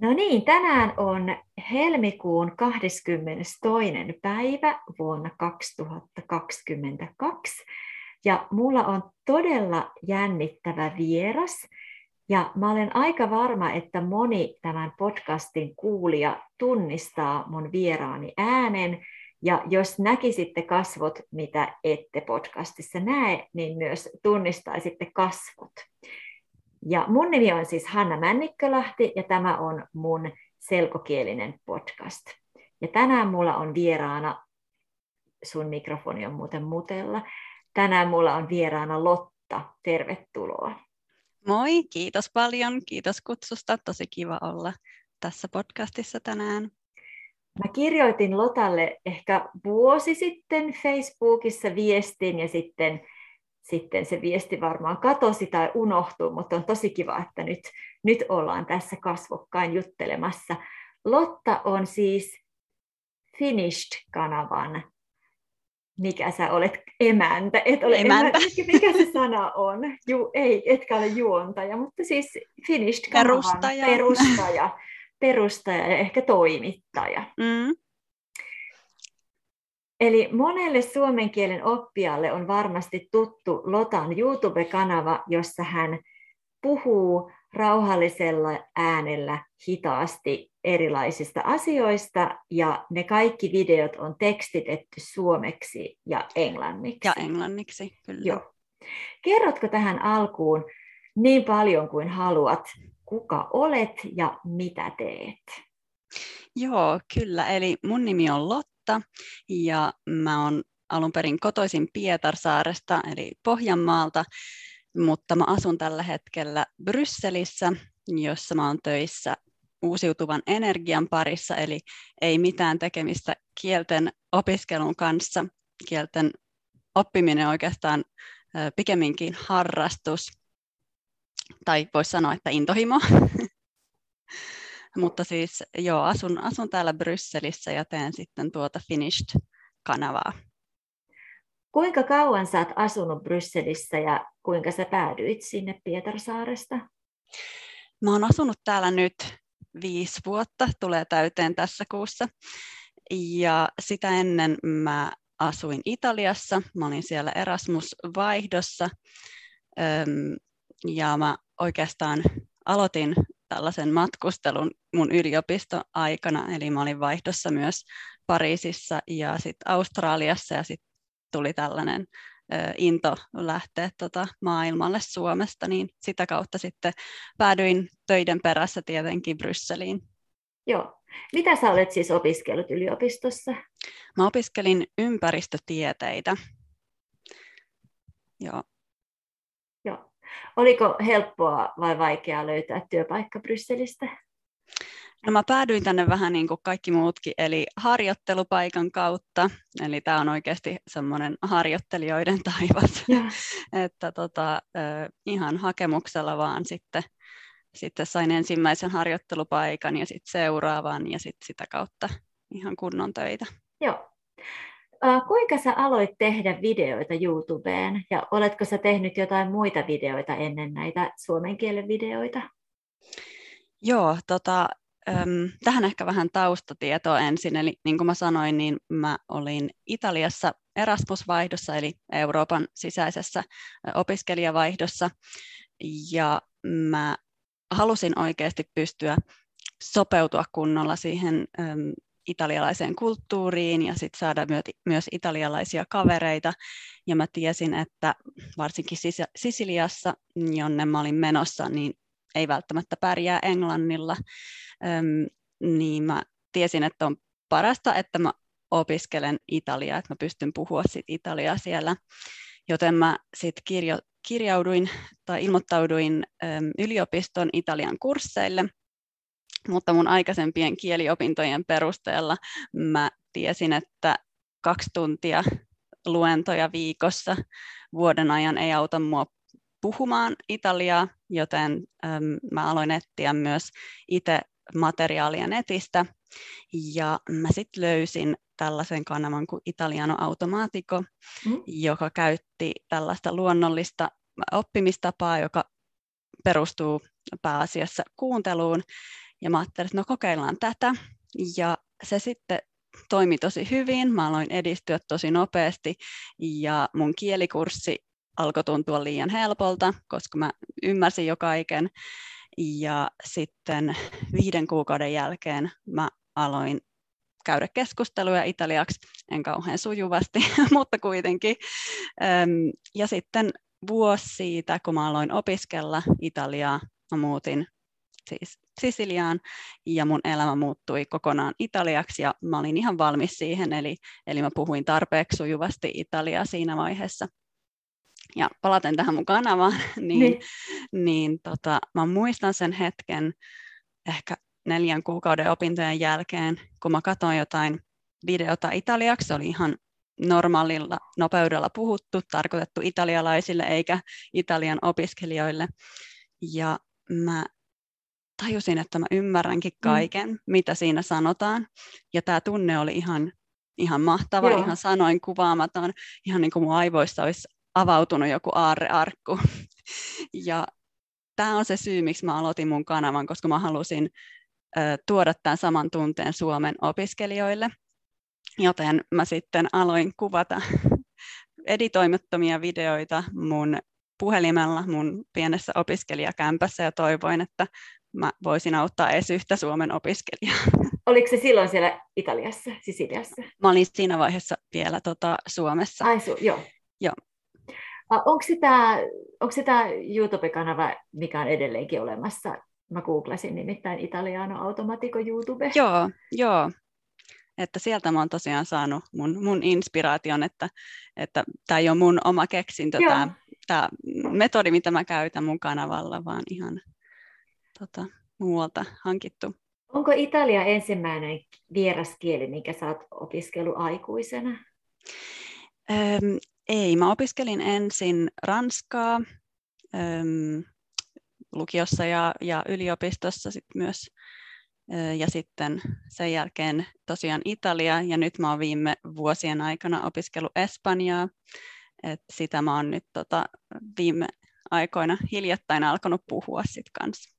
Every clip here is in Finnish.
No niin, tänään on helmikuun 22. päivä vuonna 2022 ja mulla on todella jännittävä vieras ja mä olen aika varma, että moni tämän podcastin kuulija tunnistaa mun vieraani äänen ja jos näkisitte kasvot, mitä ette podcastissa näe, niin myös tunnistaisitte kasvot. Ja mun nimi on siis Hanna Männikkölahti ja tämä on mun selkokielinen podcast. Ja tänään mulla on vieraana, sun mikrofoni on muuten mutella, tänään mulla on vieraana Lotta, tervetuloa. Moi, kiitos paljon, kiitos kutsusta, tosi kiva olla tässä podcastissa tänään. Mä kirjoitin Lotalle ehkä vuosi sitten Facebookissa viestin ja sitten sitten se viesti varmaan katosi tai unohtui, mutta on tosi kiva, että nyt, nyt ollaan tässä kasvokkain juttelemassa. Lotta on siis Finished-kanavan, mikä sä olet, emäntä. Et ole emäntä. emäntä. Mikä se sana on? Ju, ei, etkä ole juontaja, mutta siis Finished-kanavan perustaja. perustaja, perustaja ja ehkä toimittaja. Mm. Eli monelle suomen kielen oppijalle on varmasti tuttu Lotan YouTube-kanava, jossa hän puhuu rauhallisella äänellä hitaasti erilaisista asioista, ja ne kaikki videot on tekstitetty suomeksi ja englanniksi. Ja englanniksi, kyllä. Joo. Kerrotko tähän alkuun niin paljon kuin haluat, kuka olet ja mitä teet? Joo, kyllä. Eli mun nimi on Lotta vuotta ja mä oon alun perin kotoisin Pietarsaaresta eli Pohjanmaalta, mutta mä asun tällä hetkellä Brysselissä, jossa mä oon töissä uusiutuvan energian parissa, eli ei mitään tekemistä kielten opiskelun kanssa. Kielten oppiminen oikeastaan pikemminkin harrastus, tai voisi sanoa, että intohimo. Mutta siis joo, asun, asun täällä Brysselissä ja teen sitten tuota Finished-kanavaa. Kuinka kauan sä oot asunut Brysselissä ja kuinka sä päädyit sinne Pietarsaaresta? Mä oon asunut täällä nyt viisi vuotta, tulee täyteen tässä kuussa. Ja sitä ennen mä asuin Italiassa, mä olin siellä Erasmus-vaihdossa. Ja mä oikeastaan aloitin tällaisen matkustelun mun yliopistoaikana, eli mä olin vaihdossa myös Pariisissa ja sitten Australiassa ja sitten tuli tällainen into lähteä tota maailmalle Suomesta, niin sitä kautta sitten päädyin töiden perässä tietenkin Brysseliin. Joo. Mitä sä olet siis opiskellut yliopistossa? Mä opiskelin ympäristötieteitä. Joo. Oliko helppoa vai vaikeaa löytää työpaikka Brysselistä? No mä päädyin tänne vähän niin kuin kaikki muutkin, eli harjoittelupaikan kautta. Eli tämä on oikeasti semmoinen harjoittelijoiden taivas, että tota, ihan hakemuksella vaan sitten, sitten sain ensimmäisen harjoittelupaikan ja sitten seuraavan ja sitten sitä kautta ihan kunnon töitä. Joo. Kuinka sä aloit tehdä videoita YouTubeen ja oletko sä tehnyt jotain muita videoita ennen näitä suomen kielen videoita? Joo, tota, äm, tähän ehkä vähän taustatietoa ensin. Eli niin kuin mä sanoin, niin mä olin Italiassa Erasmus-vaihdossa, eli Euroopan sisäisessä opiskelijavaihdossa, ja mä halusin oikeasti pystyä sopeutua kunnolla siihen äm, italialaiseen kulttuuriin ja sitten saada myös italialaisia kavereita. Ja mä tiesin, että varsinkin Sisiliassa, jonne mä olin menossa, niin ei välttämättä pärjää englannilla. Öm, niin mä tiesin, että on parasta, että mä opiskelen italiaa, että mä pystyn puhua sit italiaa siellä. Joten mä sitten kirjo, kirjauduin tai ilmoittauduin öm, yliopiston Italian kursseille – mutta mun aikaisempien kieliopintojen perusteella mä tiesin, että kaksi tuntia luentoja viikossa vuoden ajan ei auta mua puhumaan italiaa, joten äm, mä aloin etsiä myös itse materiaalia netistä. Ja mä sitten löysin tällaisen kanavan kuin Italiano Automatico, mm. joka käytti tällaista luonnollista oppimistapaa, joka perustuu pääasiassa kuunteluun Ja mä ajattelin, että no kokeillaan tätä. Ja se sitten toimi tosi hyvin, mä aloin edistyä tosi nopeasti ja mun kielikurssi alkoi tuntua liian helpolta, koska mä ymmärsin jo kaiken. Ja sitten viiden kuukauden jälkeen mä aloin käydä keskusteluja italiaksi, en kauhean sujuvasti, mutta kuitenkin. Ja sitten vuosi siitä, kun mä aloin opiskella Italiaa, mä muutin siis Sisiliaan ja mun elämä muuttui kokonaan italiaksi ja mä olin ihan valmis siihen, eli, eli mä puhuin tarpeeksi sujuvasti Italiaa siinä vaiheessa. Ja palaten tähän mun kanavaan, niin, niin. niin tota, mä muistan sen hetken ehkä neljän kuukauden opintojen jälkeen, kun mä katsoin jotain videota italiaksi, se oli ihan normaalilla nopeudella puhuttu, tarkoitettu italialaisille eikä Italian opiskelijoille. Ja mä tajusin, että mä ymmärränkin mm. kaiken, mm. mitä siinä sanotaan. Ja tämä tunne oli ihan, ihan mahtava, Joo. ihan sanoin kuvaamaton, ihan niin kuin mun aivoissa olisi avautunut joku aarrearkku. ja tämä on se syy, miksi mä aloitin mun kanavan, koska mä halusin ö, tuoda tämän saman tunteen Suomen opiskelijoille. Joten mä sitten aloin kuvata editoimattomia videoita mun puhelimella mun pienessä opiskelijakämpässä ja toivoin, että mä voisin auttaa edes yhtä Suomen opiskelijaa. Oliko se silloin siellä Italiassa, Sisiliassa? Mä olin siinä vaiheessa vielä tota, Suomessa. Ai su, joo. joo. Onko se tämä, onko se tämä YouTube-kanava, mikä on edelleenkin olemassa? Mä googlasin nimittäin Italiano Automatico YouTube. Joo, joo. Että sieltä mä oon tosiaan saanut mun, mun inspiraation, että, että tämä ei ole mun oma keksintö, tämä, tämä metodi, mitä mä käytän mun kanavalla, vaan ihan tota, muualta hankittu. Onko Italia ensimmäinen vieraskieli, minkä sä oot opiskellut aikuisena? Öm, ei, mä opiskelin ensin ranskaa öm, lukiossa ja, ja yliopistossa sit myös. Ja sitten sen jälkeen tosiaan Italia ja nyt mä oon viime vuosien aikana opiskellut Espanjaa. Et sitä mä oon nyt tota, viime aikoina hiljattain alkanut puhua sit kanssa.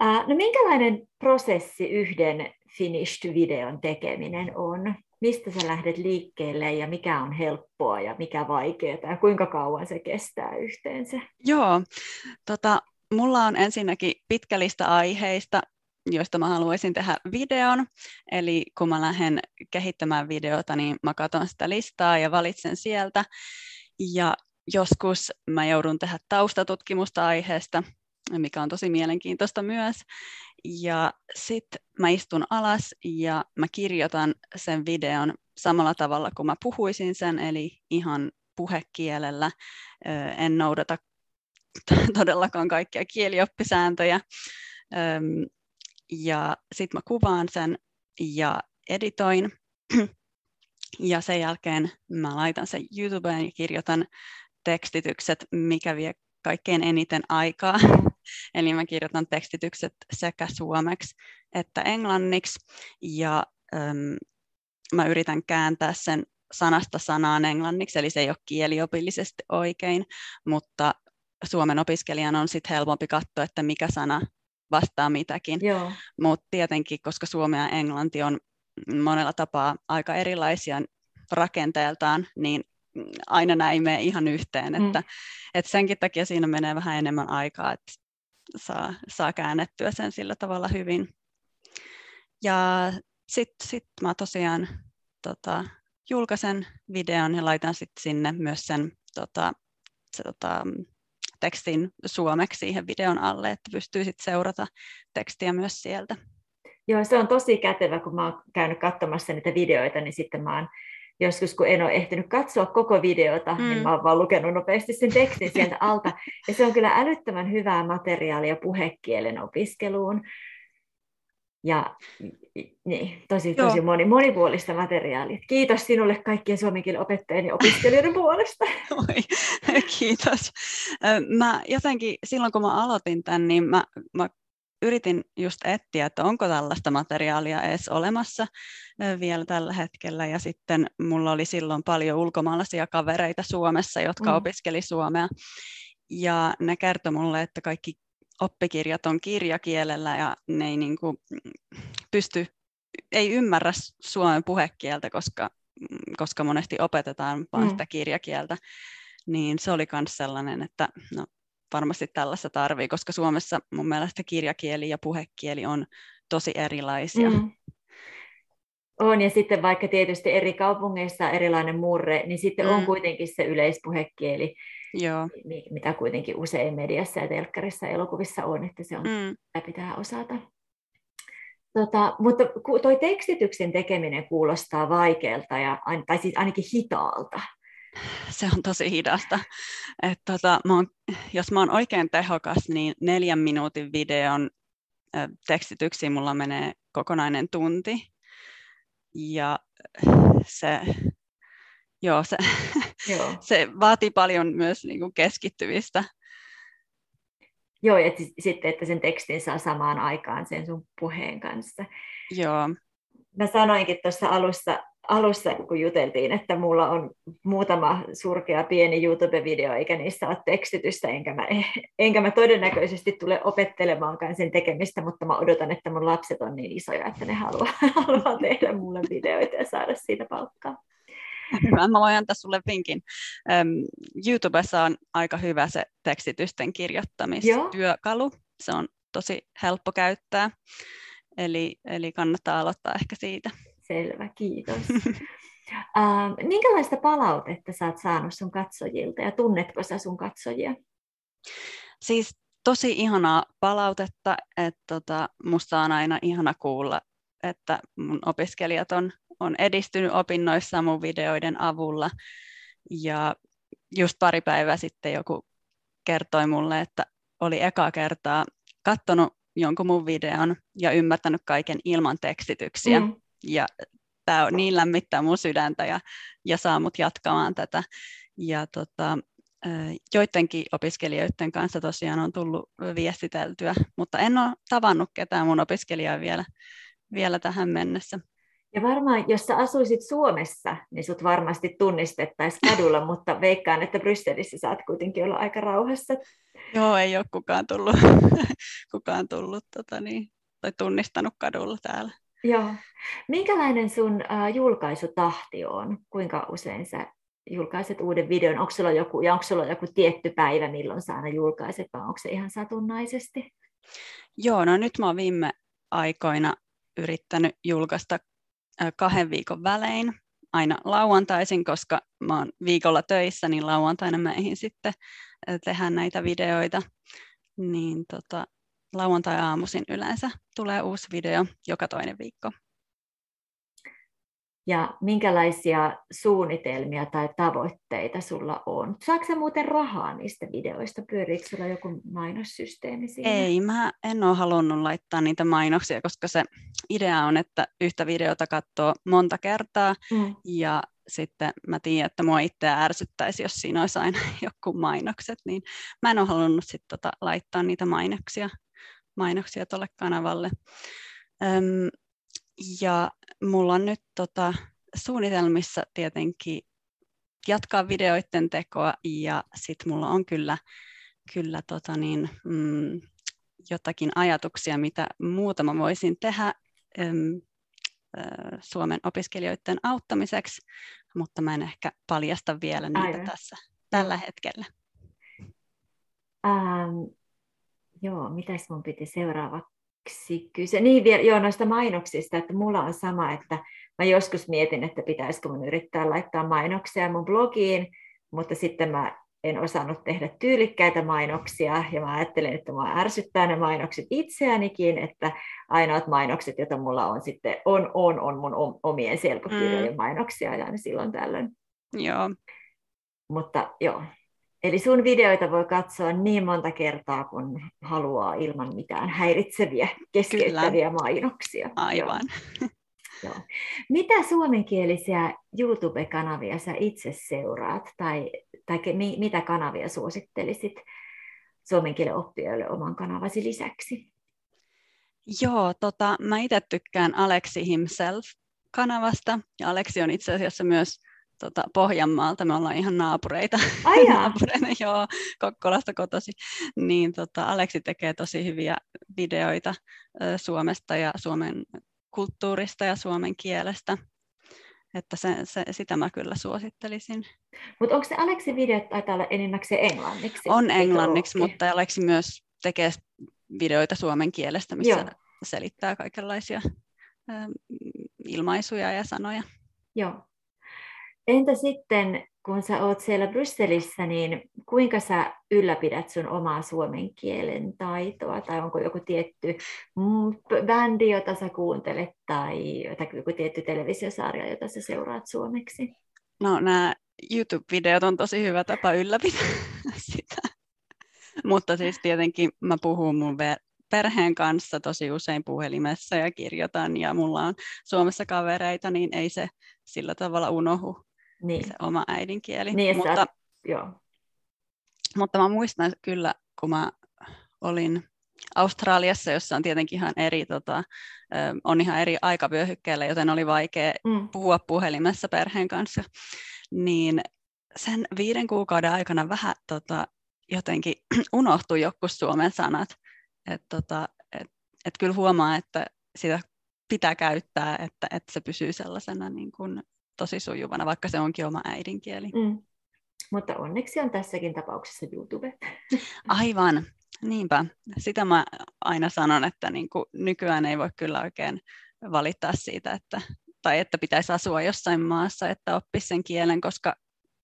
No minkälainen prosessi yhden finished-videon tekeminen on? Mistä sä lähdet liikkeelle ja mikä on helppoa ja mikä vaikeaa ja kuinka kauan se kestää yhteensä? Joo, tota, mulla on ensinnäkin pitkä lista aiheista, joista mä haluaisin tehdä videon. Eli kun mä lähden kehittämään videota, niin mä katson sitä listaa ja valitsen sieltä. Ja joskus mä joudun tehdä taustatutkimusta aiheesta, mikä on tosi mielenkiintoista myös. Ja sitten mä istun alas ja mä kirjoitan sen videon samalla tavalla kuin mä puhuisin sen, eli ihan puhekielellä. En noudata todellakaan kaikkia kielioppisääntöjä. Ja sitten mä kuvaan sen ja editoin. Ja sen jälkeen mä laitan sen YouTubeen ja kirjoitan tekstitykset, mikä vie kaikkein eniten aikaa. Eli mä kirjoitan tekstitykset sekä suomeksi että englanniksi ja äm, mä yritän kääntää sen sanasta sanaan englanniksi, eli se ei ole kieliopillisesti oikein, mutta suomen opiskelijan on sitten helpompi katsoa, että mikä sana vastaa mitäkin. Mutta tietenkin, koska suomi ja englanti on monella tapaa aika erilaisia rakenteeltaan, niin aina näin mene ihan yhteen, mm. että, että senkin takia siinä menee vähän enemmän aikaa, että saa, saa käännettyä sen sillä tavalla hyvin. Ja sitten sit mä tosiaan tota, julkaisen videon ja laitan sitten sinne myös sen tota, se, tota, tekstin suomeksi siihen videon alle, että pystyy sitten seurata tekstiä myös sieltä. Joo, se on tosi kätevä, kun mä oon käynyt katsomassa niitä videoita, niin sitten mä oon joskus, kun en ole ehtinyt katsoa koko videota, niin mm. niin mä oon vaan lukenut nopeasti sen tekstin sieltä alta. Ja se on kyllä älyttömän hyvää materiaalia puhekielen opiskeluun. Ja niin, tosi, tosi moni, monipuolista materiaalia. Kiitos sinulle kaikkien suomenkielen opettajien ja opiskelijoiden puolesta. Oi, kiitos. Mä jotenkin, silloin kun mä aloitin tämän, niin mä, mä yritin just etsiä, että onko tällaista materiaalia edes olemassa vielä tällä hetkellä. Ja sitten mulla oli silloin paljon ulkomaalaisia kavereita Suomessa, jotka mm. opiskeli suomea. Ja ne kertoi mulle, että kaikki oppikirjat on kirjakielellä ja ne ei niin kuin pysty, ei ymmärrä suomen puhekieltä, koska, koska monesti opetetaan vain mm. sitä kirjakieltä, niin se oli myös sellainen, että no, varmasti tällaista tarvii, koska Suomessa mun mielestä kirjakieli ja puhekieli on tosi erilaisia. Mm. On, ja sitten vaikka tietysti eri kaupungeissa on erilainen murre, niin sitten mm. on kuitenkin se yleispuhekieli, Joo. mitä kuitenkin usein mediassa ja telkkarissa ja elokuvissa on, että se on, mm. pitää osata. Tota, mutta tuo tekstityksen tekeminen kuulostaa vaikealta, ja, tai siis ainakin hitaalta. Se on tosi hidasta. Et tota, mä oon, jos mä oon oikein tehokas, niin neljän minuutin videon tekstityksiin mulla menee kokonainen tunti. Ja se, joo, se, joo. se vaatii paljon myös niin kuin keskittymistä. Joo, ja sitten, että sen tekstin saa samaan aikaan sen sun puheen kanssa. Joo. Mä sanoinkin tuossa alussa, alussa, kun juteltiin, että mulla on muutama surkea pieni YouTube-video, eikä niissä ole tekstitystä, enkä mä, enkä mä todennäköisesti tule opettelemaankaan sen tekemistä, mutta mä odotan, että mun lapset on niin isoja, että ne haluaa, haluaa tehdä mulle videoita ja saada siitä palkkaa. Hyvä, mä voin antaa sulle vinkin. Um, YouTubessa on aika hyvä se tekstitysten kirjoittamistyökalu. Se on tosi helppo käyttää, eli, eli kannattaa aloittaa ehkä siitä. Selvä, kiitos. uh, minkälaista palautetta sä oot saanut sun katsojilta ja tunnetko sä sun katsojia? Siis tosi ihanaa palautetta, että tota, musta on aina ihana kuulla, että mun opiskelijat on, on edistynyt opinnoissa mun videoiden avulla. Ja just pari päivää sitten joku kertoi mulle, että oli eka kertaa katsonut jonkun mun videon ja ymmärtänyt kaiken ilman tekstityksiä. Mm ja tämä on niin lämmittää mun sydäntä ja, ja saa mut jatkamaan tätä. Ja tota, joidenkin opiskelijoiden kanssa tosiaan on tullut viestiteltyä, mutta en ole tavannut ketään mun opiskelijaa vielä, vielä tähän mennessä. Ja varmaan, jos sä asuisit Suomessa, niin sut varmasti tunnistettaisiin kadulla, mutta veikkaan, että Brysselissä saat kuitenkin olla aika rauhassa. Joo, ei ole kukaan tullut, kukaan tullut tota niin, tai tunnistanut kadulla täällä. Joo. Minkälainen sun äh, julkaisutahti on? Kuinka usein sä julkaiset uuden videon? Onko sulla joku, ja onko sulla joku tietty päivä, milloin sä aina julkaiset, vai onko se ihan satunnaisesti? Joo, no nyt mä oon viime aikoina yrittänyt julkaista kahden viikon välein, aina lauantaisin, koska mä oon viikolla töissä, niin lauantaina mä sitten tehdä näitä videoita. Niin tota, lauantai-aamuisin yleensä tulee uusi video joka toinen viikko. Ja minkälaisia suunnitelmia tai tavoitteita sulla on? Saatko muuten rahaa niistä videoista? Pyöriikö sulla joku mainossysteemi siinä? Ei, mä en ole halunnut laittaa niitä mainoksia, koska se idea on, että yhtä videota katsoo monta kertaa mm. ja sitten mä tiedän, että mua itseä ärsyttäisi, jos siinä olisi aina joku mainokset, niin mä en ole halunnut sit tota laittaa niitä mainoksia mainoksia tuolle kanavalle. Öm, ja mulla on nyt tota, suunnitelmissa tietenkin jatkaa videoiden tekoa ja sitten mulla on kyllä, kyllä tota niin, mm, jotakin ajatuksia, mitä muutama voisin tehdä äm, Suomen opiskelijoiden auttamiseksi, mutta mä en ehkä paljasta vielä niitä Aivan. tässä tällä hetkellä. Ähm, Joo, mitäs mun piti seuraavaksi kysyä? Niin, vielä, joo, noista mainoksista, että mulla on sama, että mä joskus mietin, että pitäisikö mun yrittää laittaa mainoksia mun blogiin, mutta sitten mä en osannut tehdä tyylikkäitä mainoksia, ja mä ajattelin, että mä ärsyttää ne mainokset itseänikin, että ainoat mainokset, joita mulla on sitten, on, on, on mun omien selkokirjojen mm. mainoksia, ja silloin tällöin. Joo. Mutta joo, Eli sun videoita voi katsoa niin monta kertaa, kun haluaa ilman mitään häiritseviä, keskeyttäviä Kyllä. mainoksia. Aivan. Joo. Joo. Mitä suomenkielisiä YouTube-kanavia sä itse seuraat, tai, tai mi, mitä kanavia suosittelisit suomen kielen oppijoille oman kanavasi lisäksi? Joo, tota, mä itse tykkään Alexi Himself-kanavasta, ja Aleksi on itse asiassa myös tota, Pohjanmaalta, me ollaan ihan naapureita, Ai naapureina, joo, Kokkolasta kotosi, niin tota, Aleksi tekee tosi hyviä videoita ö, Suomesta ja Suomen kulttuurista ja suomen kielestä, että se, se, sitä mä kyllä suosittelisin. Mutta onko se Aleksi videot taitaa olla enimmäkseen englanniksi? On englanniksi, mutta Aleksi myös tekee videoita suomen kielestä, missä Joo. selittää kaikenlaisia ähm, ilmaisuja ja sanoja. Joo. Entä sitten, kun sä oot siellä Brysselissä, niin kuinka sä ylläpidät sun omaa suomen kielen taitoa? Tai onko joku tietty bändi, jota sä kuuntelet, tai joku tietty televisiosarja, jota sä seuraat suomeksi? No nämä YouTube-videot on tosi hyvä tapa ylläpitää sitä. Mutta siis tietenkin mä puhun mun perheen kanssa tosi usein puhelimessa ja kirjoitan ja mulla on Suomessa kavereita, niin ei se sillä tavalla unohu niin. se oma äidinkieli. Niin, mutta, sä, joo. mutta mä muistan kyllä, kun mä olin Australiassa, jossa on tietenkin ihan eri, tota, on ihan eri aikavyöhykkeellä, joten oli vaikea mm. puhua puhelimessa perheen kanssa, niin sen viiden kuukauden aikana vähän tota, jotenkin unohtui joku suomen sanat. Että tota, et, et kyllä huomaa, että sitä pitää käyttää, että, että se pysyy sellaisena niin kuin tosi sujuvana, vaikka se onkin oma äidinkieli. Mm. Mutta onneksi on tässäkin tapauksessa YouTube. Aivan, niinpä. Sitä mä aina sanon, että niin kuin nykyään ei voi kyllä oikein valittaa siitä, että, tai että pitäisi asua jossain maassa, että oppisi sen kielen, koska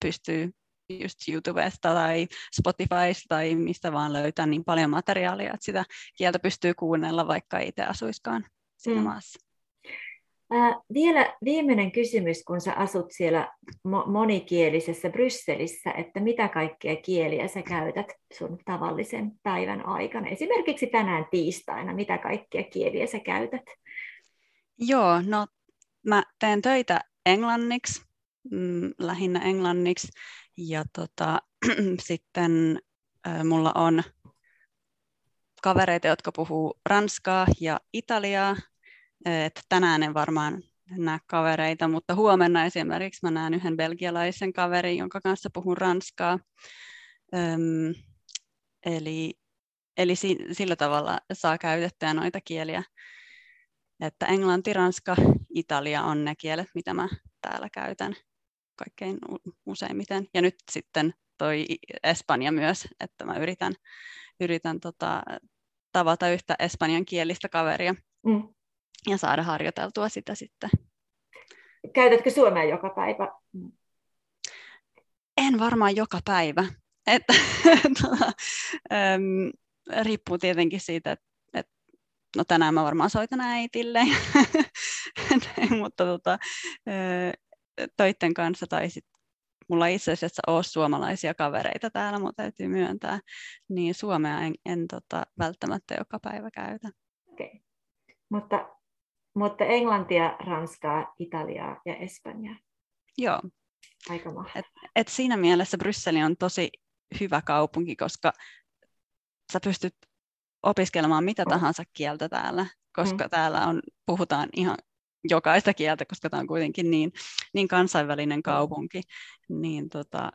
pystyy just YouTubesta tai Spotifysta tai mistä vaan löytää niin paljon materiaalia, että sitä kieltä pystyy kuunnella, vaikka ei itse asuiskaan siinä mm. maassa. Äh, vielä viimeinen kysymys, kun sä asut siellä mo- monikielisessä Brysselissä, että mitä kaikkea kieliä sä käytät sun tavallisen päivän aikana? Esimerkiksi tänään tiistaina, mitä kaikkea kieliä sä käytät? Joo, no mä teen töitä englanniksi, mm, lähinnä englanniksi, ja tota, sitten äh, mulla on kavereita, jotka puhuu ranskaa ja italiaa, että tänään en varmaan näe kavereita, mutta huomenna esimerkiksi mä näen yhden belgialaisen kaverin, jonka kanssa puhun ranskaa. Öm, eli eli si, sillä tavalla saa käytettyä noita kieliä. Että englanti, ranska, italia on ne kielet, mitä mä täällä käytän kaikkein useimmiten. Ja nyt sitten toi Espanja myös, että mä yritän, yritän tota, tavata yhtä espanjan kielistä kaveria. Mm ja saada harjoiteltua sitä sitten. Käytätkö suomea joka päivä? En varmaan joka päivä. Että, äm, riippuu tietenkin siitä, että, että no tänään mä varmaan soitan äitille, mutta tota, töitten kanssa tai sit mulla itse asiassa ole suomalaisia kavereita täällä, mutta täytyy myöntää, niin suomea en, en tota, välttämättä joka päivä käytä. Okay. Mutta mutta englantia, ranskaa, italiaa ja espanjaa. Joo. Aika et, et siinä mielessä Brysseli on tosi hyvä kaupunki, koska sä pystyt opiskelemaan mitä tahansa kieltä täällä, koska mm. täällä on, puhutaan ihan jokaista kieltä, koska tämä on kuitenkin niin, niin kansainvälinen kaupunki, niin tota,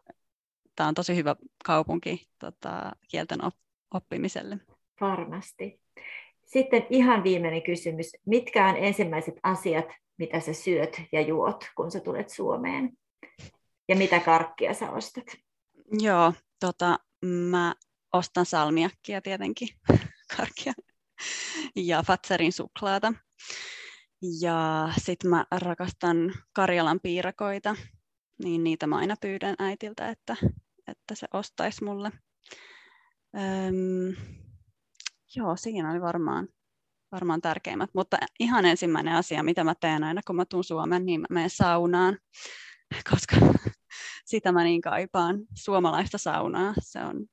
tämä on tosi hyvä kaupunki tota, kielten oppimiselle. Varmasti. Sitten ihan viimeinen kysymys. Mitkä on ensimmäiset asiat, mitä sä syöt ja juot, kun sä tulet Suomeen? Ja mitä karkkia sä ostat? Joo, tota, mä ostan salmiakkia tietenkin, karkkia, ja Fatserin suklaata. Ja sitten mä rakastan Karjalan piirakoita, niin niitä mä aina pyydän äitiltä, että, että se ostaisi mulle. Öm, Joo, siinä oli varmaan, varmaan tärkeimmät. Mutta ihan ensimmäinen asia, mitä mä teen aina, kun mä tuun Suomeen, niin mä menen saunaan, koska sitä mä niin kaipaan, suomalaista saunaa. Se on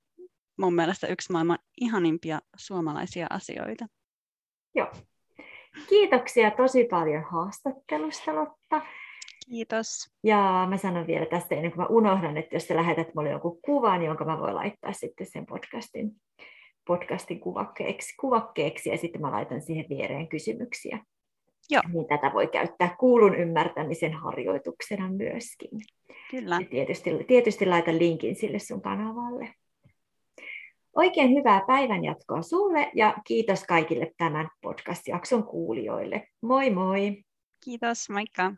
mun mielestä yksi maailman ihanimpia suomalaisia asioita. Joo. Kiitoksia tosi paljon haastattelusta, Lotta. Kiitos. Ja mä sanon vielä tästä ennen kuin mä unohdan, että jos sä lähetät mulle jonkun kuvan, jonka mä voin laittaa sitten sen podcastin podcastin kuvakkeeksi, kuvakkeeksi ja sitten mä laitan siihen viereen kysymyksiä. Joo. Niin tätä voi käyttää kuulun ymmärtämisen harjoituksena myöskin. Kyllä. Ja tietysti, tietysti laitan linkin sille sun kanavalle. Oikein hyvää päivänjatkoa sulle ja kiitos kaikille tämän podcast-jakson kuulijoille. Moi moi! Kiitos, moikka!